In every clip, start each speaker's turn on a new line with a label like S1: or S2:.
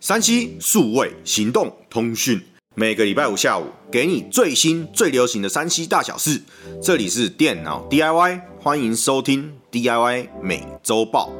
S1: 山西数位行动通讯，每个礼拜五下午给你最新最流行的山西大小事。这里是电脑 DIY，欢迎收听 DIY 每周报。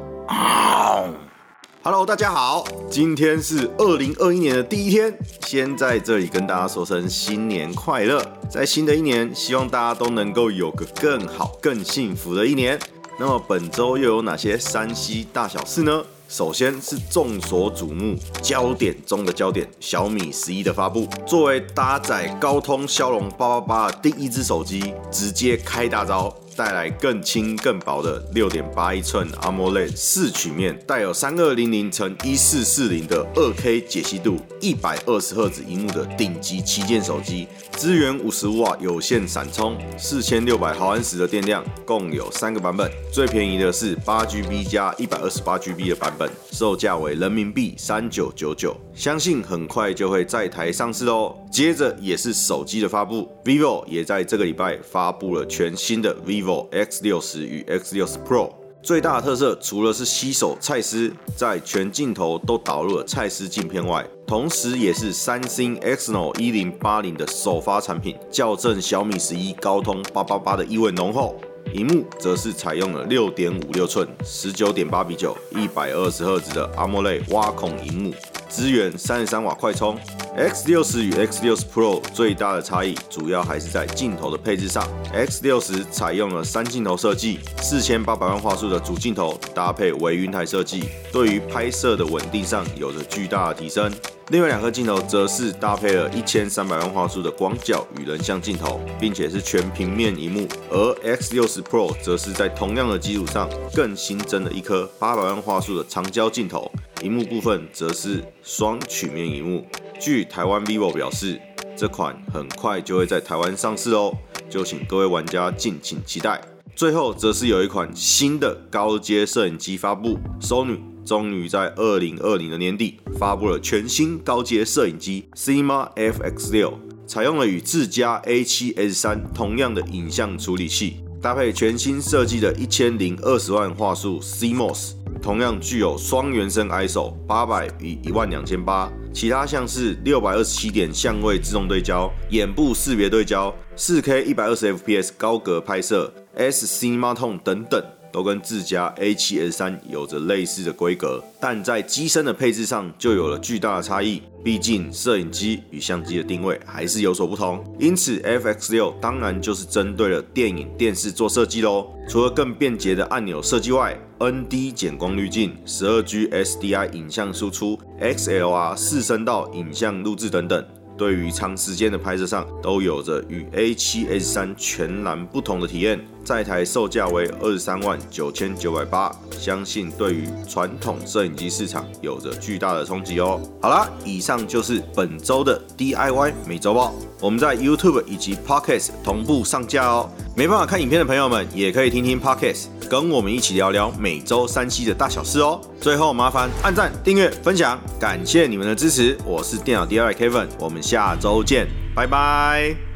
S1: Hello，大家好，今天是二零二一年的第一天，先在这里跟大家说声新年快乐。在新的一年，希望大家都能够有个更好、更幸福的一年。那么本周又有哪些山西大小事呢？首先是众所瞩目、焦点中的焦点，小米十一的发布。作为搭载高通骁龙八八八的第一只手机，直接开大招。带来更轻更薄的六点八一寸 AMOLED 四曲面，带有三二零零乘一四四零的二 K 解析度，一百二十赫兹荧幕的顶级旗舰手机，支援五十瓦有线闪充，四千六百毫安时的电量，共有三个版本，最便宜的是八 GB 加一百二十八 GB 的版本，售价为人民币三九九九，相信很快就会在台上市哦。接着也是手机的发布，vivo 也在这个礼拜发布了全新的 vivo X 六十与 X 六十 Pro。最大的特色除了是吸手蔡司，在全镜头都导入了蔡司镜片外，同时也是三星 Exynos 一零八零的首发产品，校正小米十一高通八八八的意味浓厚。荧幕则是采用了六点五六寸、十九点八比九、一百二十赫兹的 AMOLED 挖孔荧幕。支援三十三瓦快充，X 六十与 X 六十 Pro 最大的差异主要还是在镜头的配置上。X 六十采用了三镜头设计，四千八百万画素的主镜头搭配微云台设计，对于拍摄的稳定上有着巨大的提升。另外两颗镜头则是搭配了一千三百万画素的广角与人像镜头，并且是全平面荧幕。而 X 六十 Pro 则是在同样的基础上更新增了一颗八百万画素的长焦镜头，荧幕部分则是双曲面荧幕。据台湾 vivo 表示，这款很快就会在台湾上市哦，就请各位玩家敬请期待。最后则是有一款新的高阶摄影机发布，Sony。终于在二零二零的年底发布了全新高阶摄影机 Cinema FX6，采用了与自家 A7S3 同样的影像处理器，搭配全新设计的一千零二十万画素 CMOS，同样具有双原生 ISO 八百与一万两千八，其他像是六百二十七点相位自动对焦、眼部识别对焦、四 K 一百二十 FPS 高格拍摄、SC Matone 等等。都跟自家 A7S3 有着类似的规格，但在机身的配置上就有了巨大的差异。毕竟摄影机与相机的定位还是有所不同，因此 FX6 当然就是针对了电影电视做设计喽。除了更便捷的按钮设计外，ND 减光滤镜、12G SDI 影像输出、XLR 四声道影像录制等等。对于长时间的拍摄上，都有着与 A7S3 全然不同的体验。在台售价为二十三万九千九百八，相信对于传统摄影机市场有着巨大的冲击哦。好啦，以上就是本周的 DIY 每周报，我们在 YouTube 以及 Podcast 同步上架哦。没办法看影片的朋友们，也可以听听 Podcast，跟我们一起聊聊每周山西的大小事哦。最后麻烦按赞、订阅、分享，感谢你们的支持。我是电脑 DIY Kevin，我们下周见，拜拜。